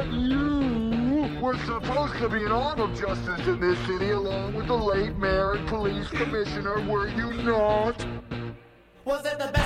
You were supposed to be an arm of justice in this city along with the late mayor and police commissioner, were you not? Was it the best